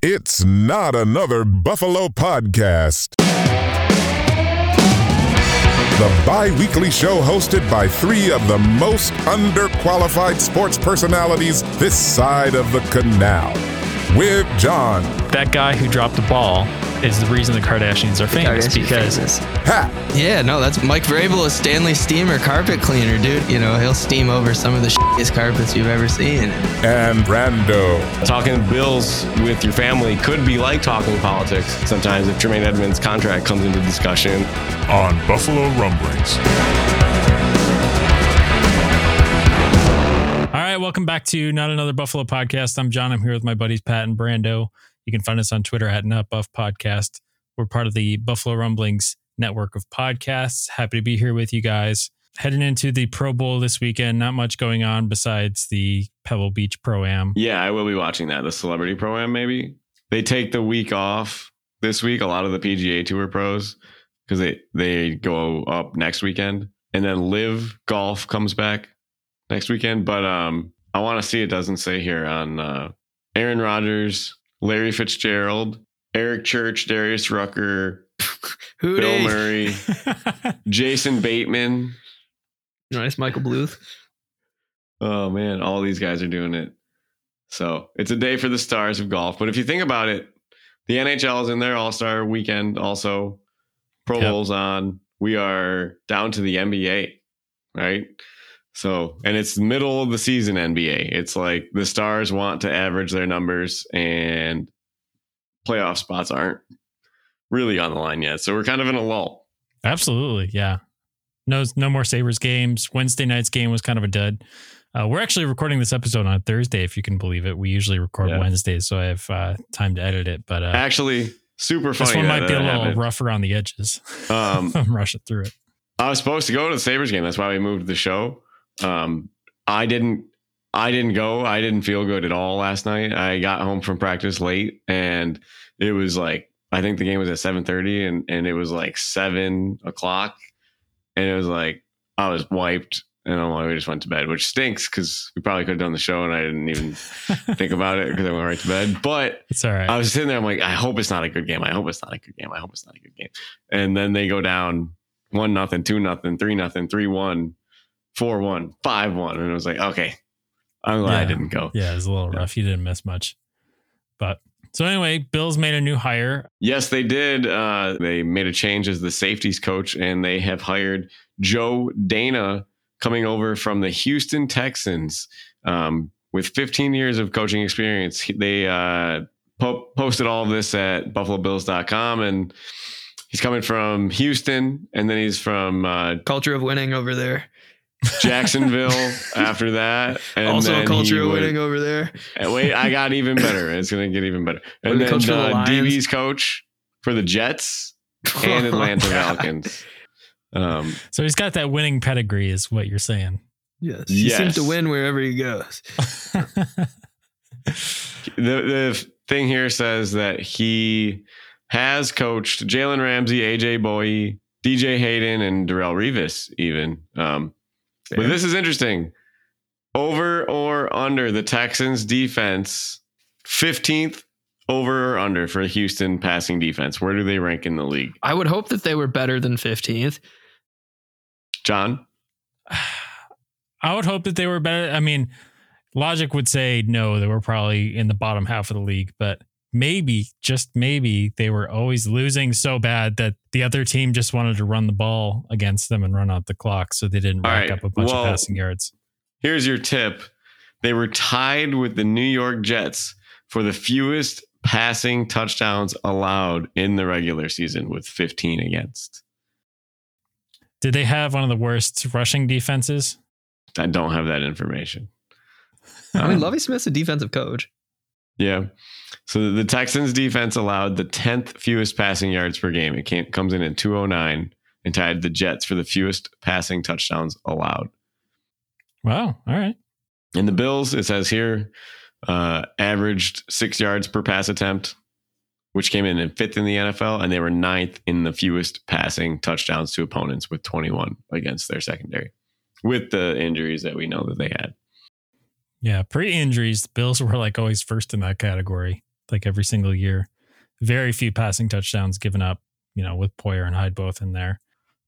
It's not another Buffalo podcast. The bi weekly show hosted by three of the most underqualified sports personalities this side of the canal. With John, that guy who dropped the ball is the reason the Kardashians are famous Kardashians because famous. Pat, Yeah, no, that's Mike Vrabel, a Stanley Steamer carpet cleaner, dude. You know, he'll steam over some of the shittiest carpets you've ever seen. and Brando. Talking Bills with your family could be like talking politics sometimes if Tremaine Edmunds' contract comes into discussion. on Buffalo Rumblings. All right, welcome back to Not Another Buffalo Podcast. I'm John. I'm here with my buddies Pat and Brando. You can find us on Twitter at NotBuff Podcast. We're part of the Buffalo Rumblings network of podcasts. Happy to be here with you guys. Heading into the Pro Bowl this weekend, not much going on besides the Pebble Beach Pro Am. Yeah, I will be watching that. The celebrity Pro Am, maybe. They take the week off this week, a lot of the PGA Tour pros, because they, they go up next weekend. And then Live Golf comes back next weekend. But um, I want to see it doesn't say here on uh, Aaron Rodgers, Larry Fitzgerald, Eric Church, Darius Rucker, Who Bill Murray, Jason Bateman. Nice, Michael Bluth. Oh man, all these guys are doing it. So it's a day for the stars of golf. But if you think about it, the NHL is in their All Star weekend. Also, Pro Yep. Bowl's on. We are down to the NBA, right? So, and it's middle of the season NBA. It's like the stars want to average their numbers, and playoff spots aren't really on the line yet. So we're kind of in a lull. Absolutely, yeah. No, no more Sabres games. Wednesday night's game was kind of a dud. Uh, we're actually recording this episode on Thursday, if you can believe it. We usually record Yeah. Wednesdays, so I have uh, time to edit it. But uh, Actually, super funny. this one might be a little happened. rough around the edges. Um, I'm rushing through it. I was supposed to go to the Sabres game. That's why we moved the show. Um, I didn't. I didn't go. I didn't feel good at all last night. I got home from practice late, and it was like I think the game was at seven thirty, and and it was like seven o'clock, and it was like I was wiped, and I'm like, we just went to bed, which stinks because we probably could have done the show, and I didn't even think about it because I went right to bed. But It's all right. I was sitting there. I'm like, I hope it's not a good game. I hope it's not a good game. I hope it's not a good game. And then they go down one nothing, two nothing, three nothing, three one, four one, five one, and it was like, okay, I'm glad I didn't go. yeah, it was a little Yeah. rough. You didn't miss much. But so anyway, Bills made a new hire. Yes, they did. Uh, they made a change as the safeties coach, and they have hired Joe Danna coming over from the Houston Texans um, with 15 years of coaching experience. They uh, po- posted all of this at BuffaloBills.com, and he's coming from Houston, and then he's from uh, Culture of winning over there. Jacksonville after that. And also then a culture he of would- winning over there. and wait, I got even better. It's going to get even better. And the then coach for the uh, Lions. DB's coach for the Jets and Atlanta Falcons. Um, So he's got that winning pedigree, is what you're saying. Yes. He seems to win wherever he goes. the the thing here says that he has coached Jalen Ramsey, AJ Bouye, DJ Hayden, and Darrelle Revis. Even, um, but this is interesting. Over or under the Texans defense, fifteenth over or under for Houston passing defense. Where do they rank in the league? I would hope that they were better than 15th. John, I would hope that they were better. I mean, logic would say no, they were probably in the bottom half of the league, but maybe, just maybe, they were always losing so bad that the other team just wanted to run the ball against them and run out the clock, so they didn't All rack right, up a bunch well- of passing yards. here's your tip. They were tied with the New York Jets for the fewest passing touchdowns allowed in the regular season with 15 against. Did they have one of the worst rushing defenses? I don't have that information. I mean, um, Lovie Smith's a defensive coach. Yeah. So the Texans defense allowed the 10th fewest passing yards per game. It came, comes in at 209 and tied the Jets for the fewest passing touchdowns allowed. Wow. All right. In the Bills, it says here, uh, averaged six yards per pass attempt, which came in in fifth in the NFL, and they were ninth in the fewest passing touchdowns to opponents with 21 against their secondary, with the injuries that we know that they had. Yeah. Pre injuries, the Bills were like always first in that category. like every single year. Very few passing touchdowns given up, you know, with Poyer and Hyde both in there.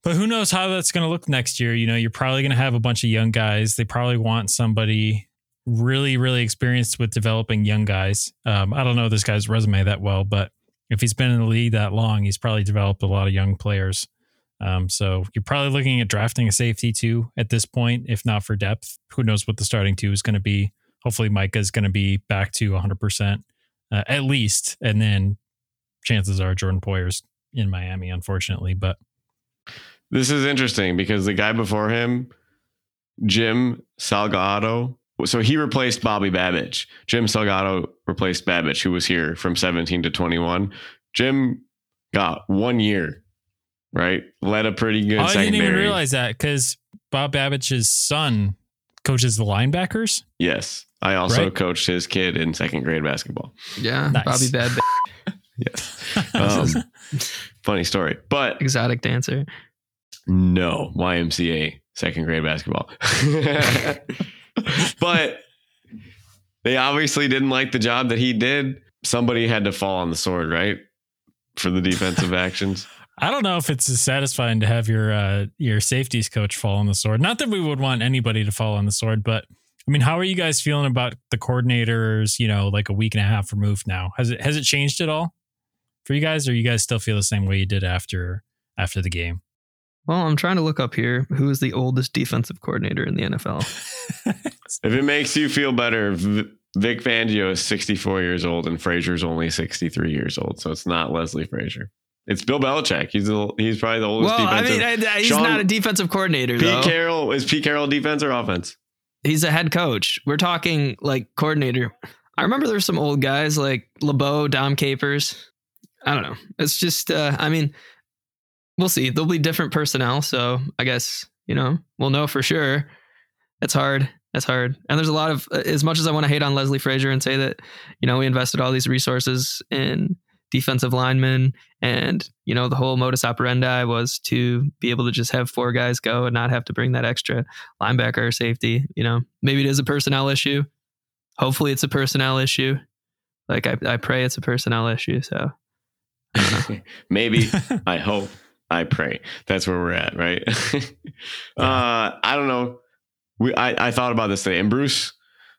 But who knows how that's going to look next year? You know, you're probably going to have a bunch of young guys. They probably want somebody really, really experienced with developing young guys. Um, I don't know this guy's resume that well, but if he's been in the league that long, he's probably developed a lot of young players. Um, so you're probably looking at drafting a safety too at this point, if not for depth. Who knows what the starting two is going to be? Hopefully, Micah is going to be back to 100% uh, at least. And then chances are Jordan Poyer's in Miami, unfortunately. But This is interesting because the guy before him, Jim Salgado, so he replaced Bobby Babich. Jim Salgado replaced Babich, who was here from 17 to 21. Jim got one year, right? Led a pretty good Oh, I didn't even realize that because Bob Babich's son coaches the linebackers. Yes. I also Right. coached his kid in second grade basketball. Yeah, Nice. Bobby Bad Yes. Um, funny story. But exotic dancer. No, YMCA second grade basketball. but they obviously didn't like the job that he did. Somebody had to fall on the sword, right? For the defensive actions. I don't know if it's as satisfying to have your uh, your safeties coach fall on the sword. Not that we would want anybody to fall on the sword, but I mean, how are you guys feeling about the coordinators? You know, like a week and a half removed now. Has it has it changed at all for you guys, or you guys still feel the same way you did after after the game? Well, I'm trying to look up here who is the oldest defensive coordinator in the NFL. If it makes you feel better, Vic Fangio is 64 years old and Frazier's only 63 years old. So it's not Leslie Frazier. It's Bill Belichick. He's the, he's probably the oldest well, I mean, I, I- he's Sean- not a defensive coordinator Pete though. Carroll is Pete Carroll defense or offense? he's a head coach. We're talking like coordinator. I remember there's some old guys like LeBeau, Dom Capers. I don't know. It's just, uh, I mean, we'll see. There'll be different personnel. So I guess, you know, we'll know for sure. It's hard. It's hard. And there's a lot of, as much as I want to hate on Leslie Frazier and say that, you know, we invested all these resources in defensive linemen and, you know, the whole modus operandi was to be able to just have four guys go and not have to bring that extra linebacker or safety. You know, maybe it is a personnel issue. Hopefully, it's a personnel issue. Like I, I pray it's a personnel issue. So Maybe, I hope, I pray. That's where we're at, right? uh, I don't know. We I, I thought about this today, and Bruce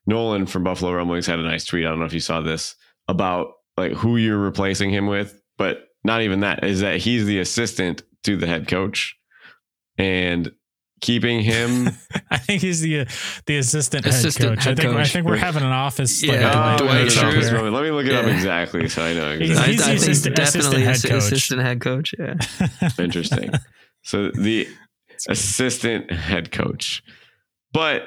Nolan from Buffalo Rumblings had a nice tweet. I don't know if you saw this about like who you're replacing him with, but not even that is that he's the assistant to the head coach, and keeping him. I think he's the uh, the assistant, Assistant head coach. head I think I think we're having an office. like, Yeah, a- Oh, like, Dwight a let, me Schrute. let me look it up exactly so I know He's- exactly. he's I, the I think assistant- definitely assistant head assistant head coach. Yeah. Interesting. So the assistant head coach, but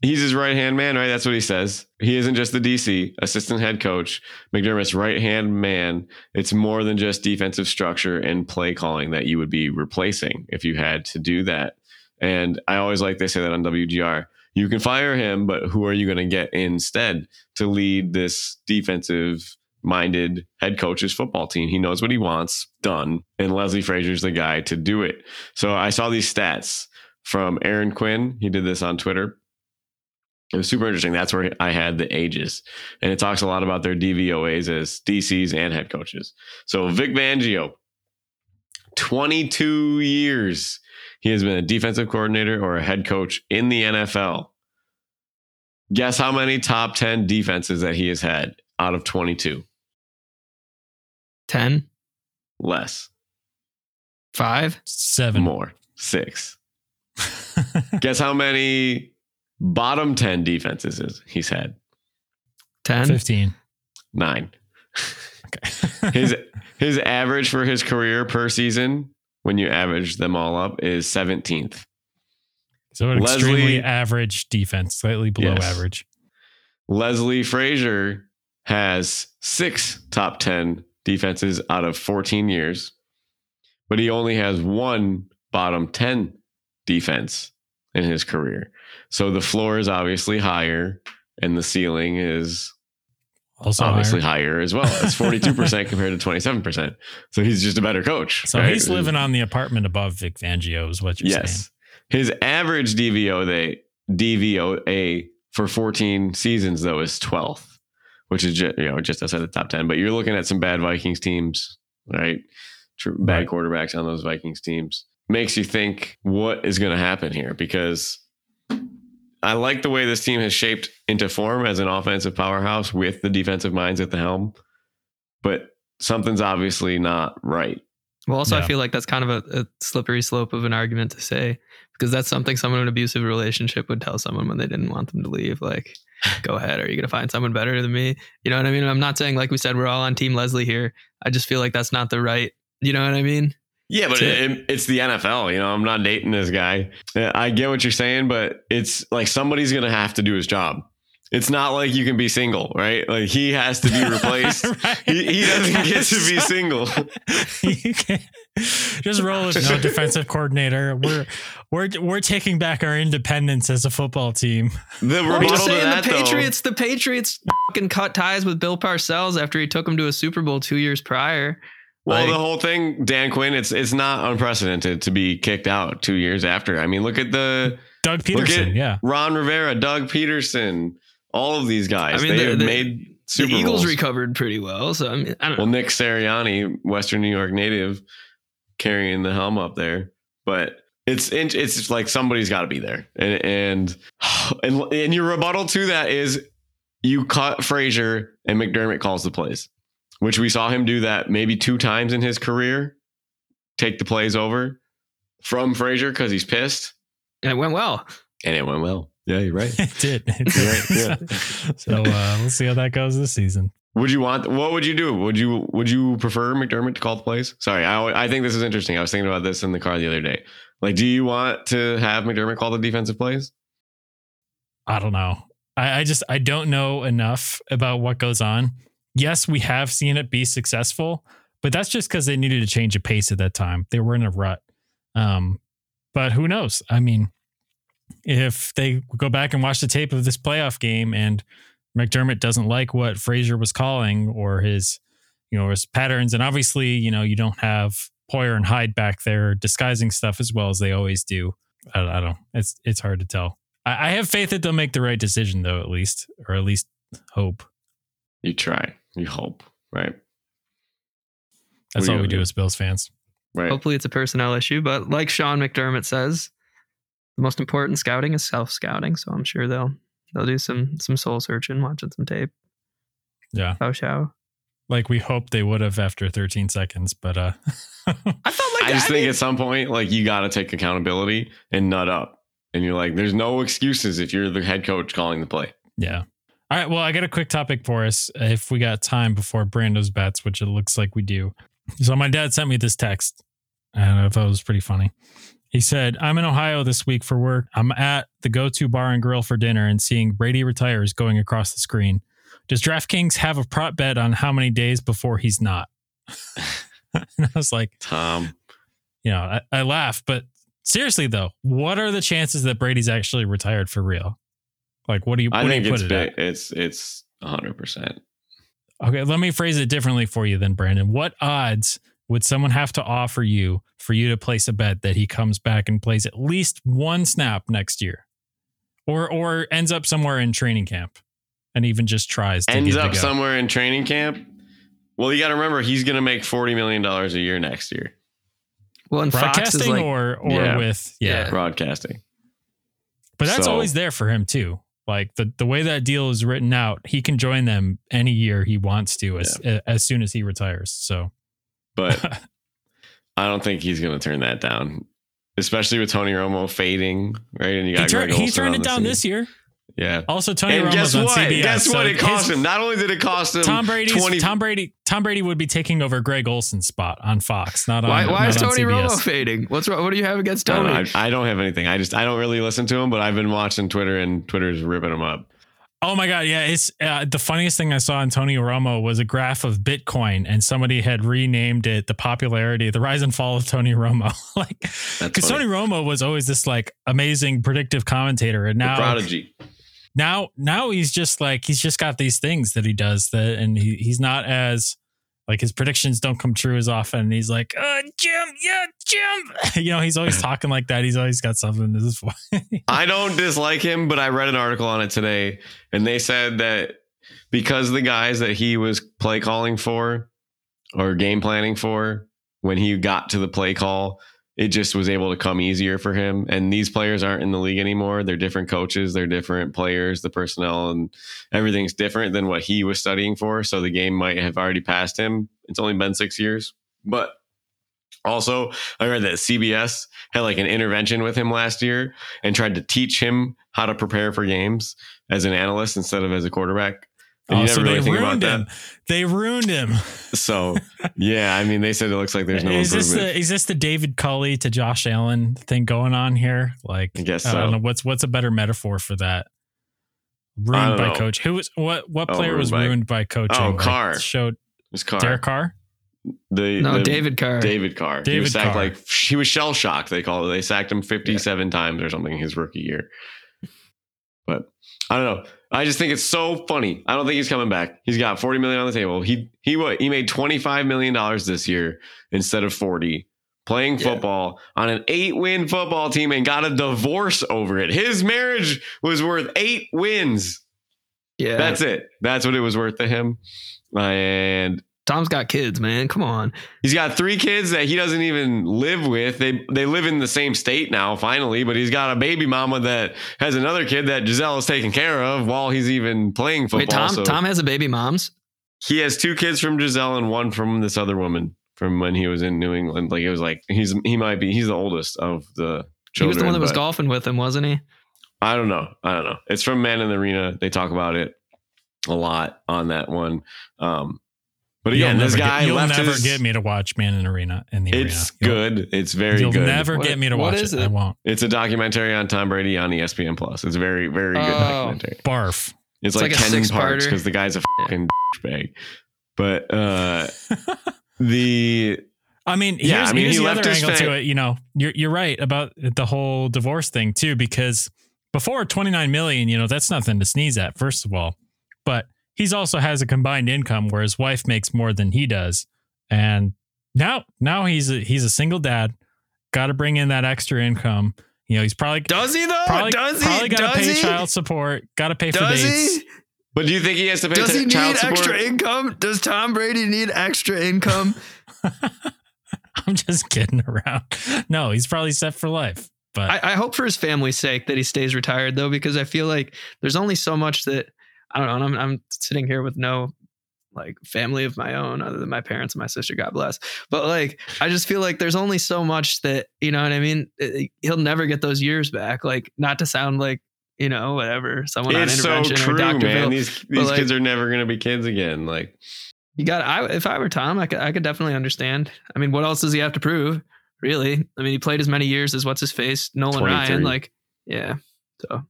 he's his right hand man, right? That's what he says. He isn't just the DC assistant head coach, McDermott's right hand man. It's more than just defensive structure and play calling that you would be replacing if you had to do that. And I always like they say that on WGR. You can fire him, but who are you going to get instead to lead this defensive minded head coach's football team. He knows what he wants done, and Leslie Frazier's the guy to do it. So I saw these stats from Aaron Quinn. He did this on Twitter. It was super interesting. That's where I had the ages, and it talks a lot about their DVOAs as DCs and head coaches. So Vic Fangio, 22 years he has been a defensive coordinator or a head coach in the NFL. Guess how many top 10 defenses that he has had out of 22? 10, Less. 5, Seven. More. Six. Guess how many bottom 10 defenses is he's had? 10. 15. Nine. Okay. His his average for his career per season, when you average them all up, is 17th. so an Leslie- extremely average defense, slightly below Yes. average. Leslie Frazier has six top 10 defenses out of 14 years, but he only has one bottom 10 defense in his career. So the floor is obviously higher and the ceiling is Also, obviously higher. higher as well. It's 42% compared to 27%. So he's just a better coach. So right? he's living on the apartment above Vic Fangio, is what you're saying. Yes. His average DVO they DVOA for 14 seasons though is 12th, which is just, you know just outside the top ten. But you're looking at some bad Vikings teams, right? Bad Right. quarterbacks on those Vikings teams makes you think what is going to happen here because I like the way this team has shaped into form as an offensive powerhouse with the defensive minds at the helm, but something's obviously not right. Well, also, Yeah. I feel like that's kind of a, a slippery slope of an argument to say because that's something someone in an abusive relationship would tell someone when they didn't want them to leave. Like, go ahead. Are you going to find someone better than me? You know what I mean? I'm not saying, like we said, we're all on Team Leslie here. I just feel like that's not the right, you know what I mean? Yeah, but To- it, it's the NFL. You know, I'm not dating this guy. I get what you're saying, but it's like somebody's going to have to do his job. It's not like you can be single, right? Like he has to be replaced. Right. he, he doesn't get to be single. you can't just roll with no defensive coordinator. We're we're we're taking back our independence as a football team. The I'm rebuttal just to saying that, the though, Patriots, the Patriots fucking cut ties with Bill Parcells after he took him to a Super Bowl two years prior. Well, Like- the whole thing, Dan Quinn, it's it's not unprecedented to be kicked out two years after. I mean, look at the Doug look Pederson, yeah. Ron Rivera, Doug Pederson, all of these guys. I mean, they the- have the- made Super the Eagles Bowls. recovered pretty well. So, I mean, I don't Well, know. Nick Sirianni, Western New York native, carrying the helm up there, but it's it's just like somebody's got to be there, and and and and your rebuttal to that is you cut Frazier and McDermott calls the plays, which we saw him do that maybe two times in his career, take the plays over from Frazier because he's pissed, And it went well. and it went well. Yeah, you're right. It did. It did. Right, so uh, we'll see how that goes this season. Would you want? What would you do? Would you would you prefer McDermott to call the plays? Sorry, I I think this is interesting. I was thinking about this in the car the other day. Like, do you want to have McDermott call the defensive plays? I don't know. I, I just I don't know enough about what goes on. Yes, we have seen it be successful, but that's just because they needed to change a pace at that time. They were in a rut. Um, but who knows? I mean, if they go back and watch the tape of this playoff game and McDermott doesn't like what Frazier was calling or his, you know, his patterns, and obviously, you know, you don't have Poyer and Hyde back there disguising stuff as well as they always do. I, I don't. It's it's hard to tell. I, I have faith that they'll make the right decision, though, at least, or at least hope. You try, you hope, right? That's What are all we do as Bills fans. Right. Hopefully, it's a personnel issue. But like Sean McDermott says, the most important scouting is self scouting. So I'm sure they'll they'll do some some soul searching, watching some tape. Yeah, Oh, show. like we hoped they would have after 13 seconds, but uh, I felt like I just I think mean, at some point, like you got to take accountability and nut up, and you're like, there's no excuses if you're the head coach calling the play. yeah. All right. Well, I got a quick topic for us uh, if we got time before Brando's bets, which it looks like we do. So my dad sent me this text, and I thought it was pretty funny. He said, I'm in Ohio this week for work. I'm at the go to bar and grill for dinner and seeing Brady retires going across the screen. Does DraftKings have a prop bet on how many days before he's not? and I was like, Tom, you know, I, I laugh, but seriously though, what are the chances that Brady's actually retired for real? Like, what do you? What I do think you it's put it big. It's it's 100. percent? Okay, let me phrase it differently for you, then, Brandon. What odds would someone have to offer you for you to place a bet that he comes back and plays at least one snap next year, or or ends up somewhere in training camp, and even just tries to Ends give it a up go? somewhere in training camp. Well, you got to remember he's going to make 40 million dollars a year next year well, and Fox is broadcasting like, or or Yeah. with yeah. Yeah. broadcasting. But that's So- always there for him too. Like the the way that deal is written out, he can join them any year he wants to as as soon as he retires. So But I don't think he's going to turn that down, especially with Tony Romo fading, right? And you got turned Greg he turned it down scene. this year. Yeah. Also, Tony and Romo's guess on what? CBS. Guess what? so It cost his- him. Not only did it cost him Tom Brady's 20 Tom Brady Tom Brady would be taking over Greg Olsen's spot on Fox, not on. why, why not is Tony CBS. Romo fading? What's wrong? What do you have against I don't, Tony? I, I don't have anything. I just I don't really listen to him, but I've been watching Twitter and Twitter's ripping him up. Oh my god, yeah! It's uh, the funniest thing I saw on Tony Romo was a graph of Bitcoin, and somebody had renamed it the popularity, the rise and fall of Tony Romo. like, because. Tony Romo was always this like amazing predictive commentator, and The now prodigy. Now now he's just like he's just got these things that he does that, and he, he's not as like his predictions don't come true as often. He's like, uh, Jim, yeah, Jim. you know, he's always talking like that. He's always got something to this. point. I don't dislike him, but I read an article on it today, and they said that because the guys that he was play calling for or game planning for when he got to the play call, it just was able to come easier for him. And these players aren't in the league anymore. They're different coaches, they're different players, the personnel and everything's different than what he was studying for. So the game might have already passed him. It's only been six years. But also, I read that CBS had like an intervention with him last year and tried to teach him how to prepare for games as an analyst instead of as a quarterback. And Oh, so never they really ruined him. They ruined him. So, yeah, I mean, they said it looks like there's no is this improvement. the is this the David Culley to Josh Allen thing going on here? Like, I guess I don't so. know what's what's a better metaphor for that. Ruined by know. coach. Who was what? What Oh, player was ruined by- ruined by coaching? Oh, Like, Carr. showed His car. Derek Carr. The, No, the- David Carr. David Carr. he David was sacked Carr. like he was shell shocked. They call it. They sacked him 57 times or something his rookie year. But I don't know. I just think it's so funny. I don't think he's coming back. He's got 40 million on the table. He he what? He made 25 million dollars this year instead of 40 playing Yeah. football on an 8-win football team and got a divorce over it. His marriage was worth 8 wins. Yeah. That's it. That's what it was worth to him. And Tom's got kids, man. Come on. He's got three kids that he doesn't even live with. They they live in the same state now, finally, but he's got a baby mama that has another kid that Gisele is taking care of while he's even playing football. Wait, Tom. so Tom has a baby mom's. he has two kids from Gisele and one from this other woman from when he was in New England. Like it was like he's he might be he's the oldest of the children. He was the one that was golfing with him, wasn't he? I don't know. I don't know. It's from Man in the Arena. They talk about it a lot on that one. Um, but again, You'll this never guy get, you'll left never his, get me to watch Man in Arena in the It's arena. You'll- good. It's very good. You'll never What- get me to watch is it. I won't. It's a documentary on Tom Brady on ESPN Plus. It's very, very good Oh. documentary. Barf. It's, It's like, like 10 parts because the guy's a fucking bag. But uh the I mean, Yeah, here's, I mean, here's he the left other angle fa- to it. You know, you're you're right about the whole divorce thing too, because before 29 million, you know, that's nothing to sneeze at. First of all, but he's also has a combined income where his wife makes more than he does, and now now he's a, he's a single dad. Got to bring in that extra income. You know, he's probably Does he though? probably, does he? probably got to does pay he? child support. Got to pay for Does dates. he? but do you think he has to pay Does t- he need child support? extra income? Does Tom Brady need extra income? I'm just kidding around. No, he's probably set for life. But I, I hope for his family's sake that he stays retired though, because I feel like there's only so much that I don't know. And I'm, I'm sitting here with no like family of my own other than my parents and my sister, God bless. But like, I just feel like there's only so much that, you know what I mean? It- he'll never get those years back. Like, not to sound like, you know, whatever, someone on It's so intervention true, or Dr. man. Bill. These these like- kids are never going to be kids again. Like You got, I, if I were Tom, I could, I could definitely understand. I mean, what else does he have to prove? Really? I mean, he played as many years as what's his face, Nolan Ryan. Like, yeah. So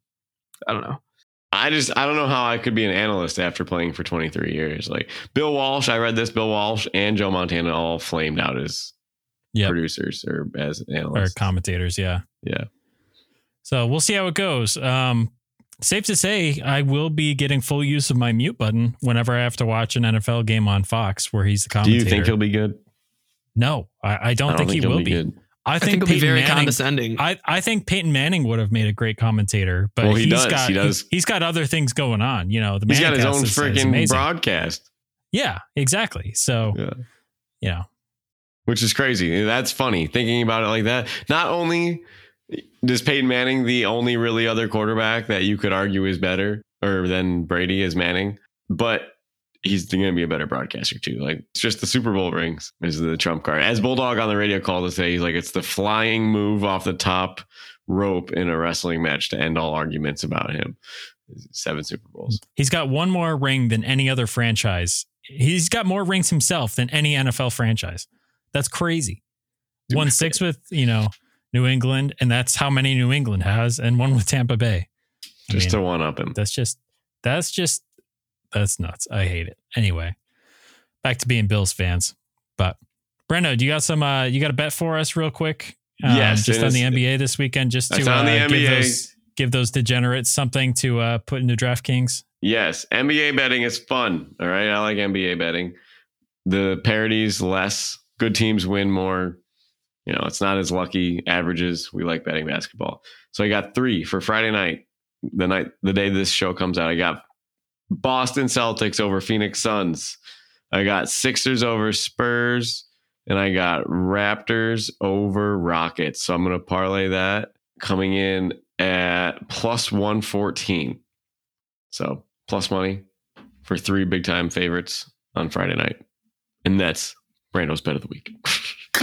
I don't know. I just I don't know how I could be an analyst after playing for 23 years. Like Bill Walsh, I read this. Bill Walsh and Joe Montana all flamed out as Yep. producers or as or commentators, yeah. yeah. So we'll see how it goes. Um, safe to say, I will be getting full use of my mute button whenever I have to watch an NFL game on Fox where he's the commentator. Do you think he'll be good? no, I, I don't, think, he he'll will be. good. I I think, think, it'll be Peyton very Manning. condescending. I, I think Peyton Manning would have made a great commentator, but Well, he he's does. got He does. He, has got other things going on. You know, the He's got his own is- is freaking broadcast. Yeah, exactly. So Yeah. you know, which is crazy. That's funny thinking about it like that. Not only is Peyton Manning the only really other quarterback that you could argue is better or than Brady is Manning, but he's going to be a better broadcaster too. Like it's just the Super Bowl rings is the trump card. As Bulldog on the radio called to say, he's like it's the flying move off the top rope in a wrestling match to end all arguments about him. Seven Super Bowls. he's got one more ring than any other franchise. He's got more rings himself than any NFL franchise. That's crazy. Won six with you know New England, and that's how many New England has, and one with Tampa Bay. I Just mean, to one up him. that's just that's just that's nuts. I hate it. Anyway, back to being Bills fans. But Brando, do you got some? uh You got a bet for us, real quick? Um, Yes, just on the NBA this weekend, just to found the uh, give NBA. those give those degenerates something to uh, put into DraftKings. Yes, NBA betting is fun. All right, I like NBA betting. The parities less, good teams win more. You know, it's not as lucky averages. We like betting basketball. So I got three for Friday night, the night, the day this show comes out. I got Boston Celtics over Phoenix Suns. I got Sixers over Spurs, and I got Raptors over Rockets. So I'm going to parlay that coming in at plus 114. So plus money for three big time favorites on Friday night. And that's Brando's bet of the week.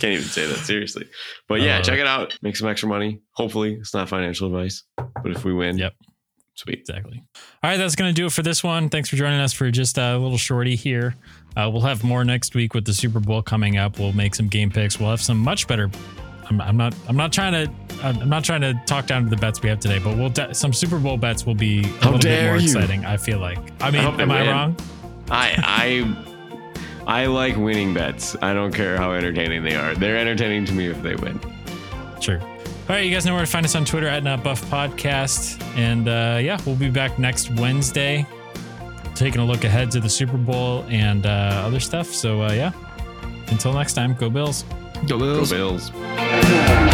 Can't even say that seriously. But yeah, Uh, check it out. Make some extra money. Hopefully, it's not financial advice. But if we win, Yep. Sweet. Exactly. All right, that's going to do it for this one. Thanks for joining us for just a little shorty here. Uh, we'll have more next week with the Super Bowl coming up. We'll make some game picks. We'll have some much better. I'm, I'm not. I'm not trying to. I'm not trying to talk down to the bets we have today, but we'll de- some Super Bowl bets will be a How little bit more you. exciting. I feel like. I mean, they am I wrong? I I I like winning bets. I don't care how entertaining they are. They're entertaining to me if they win. Sure. All right, you guys know where to find us on Twitter at NotBuff Podcast, and uh, yeah, we'll be back next Wednesday, taking a look ahead to the Super Bowl and uh, other stuff. So uh, yeah, until next time, go Bills. Go Bills. Go Bills. Bills.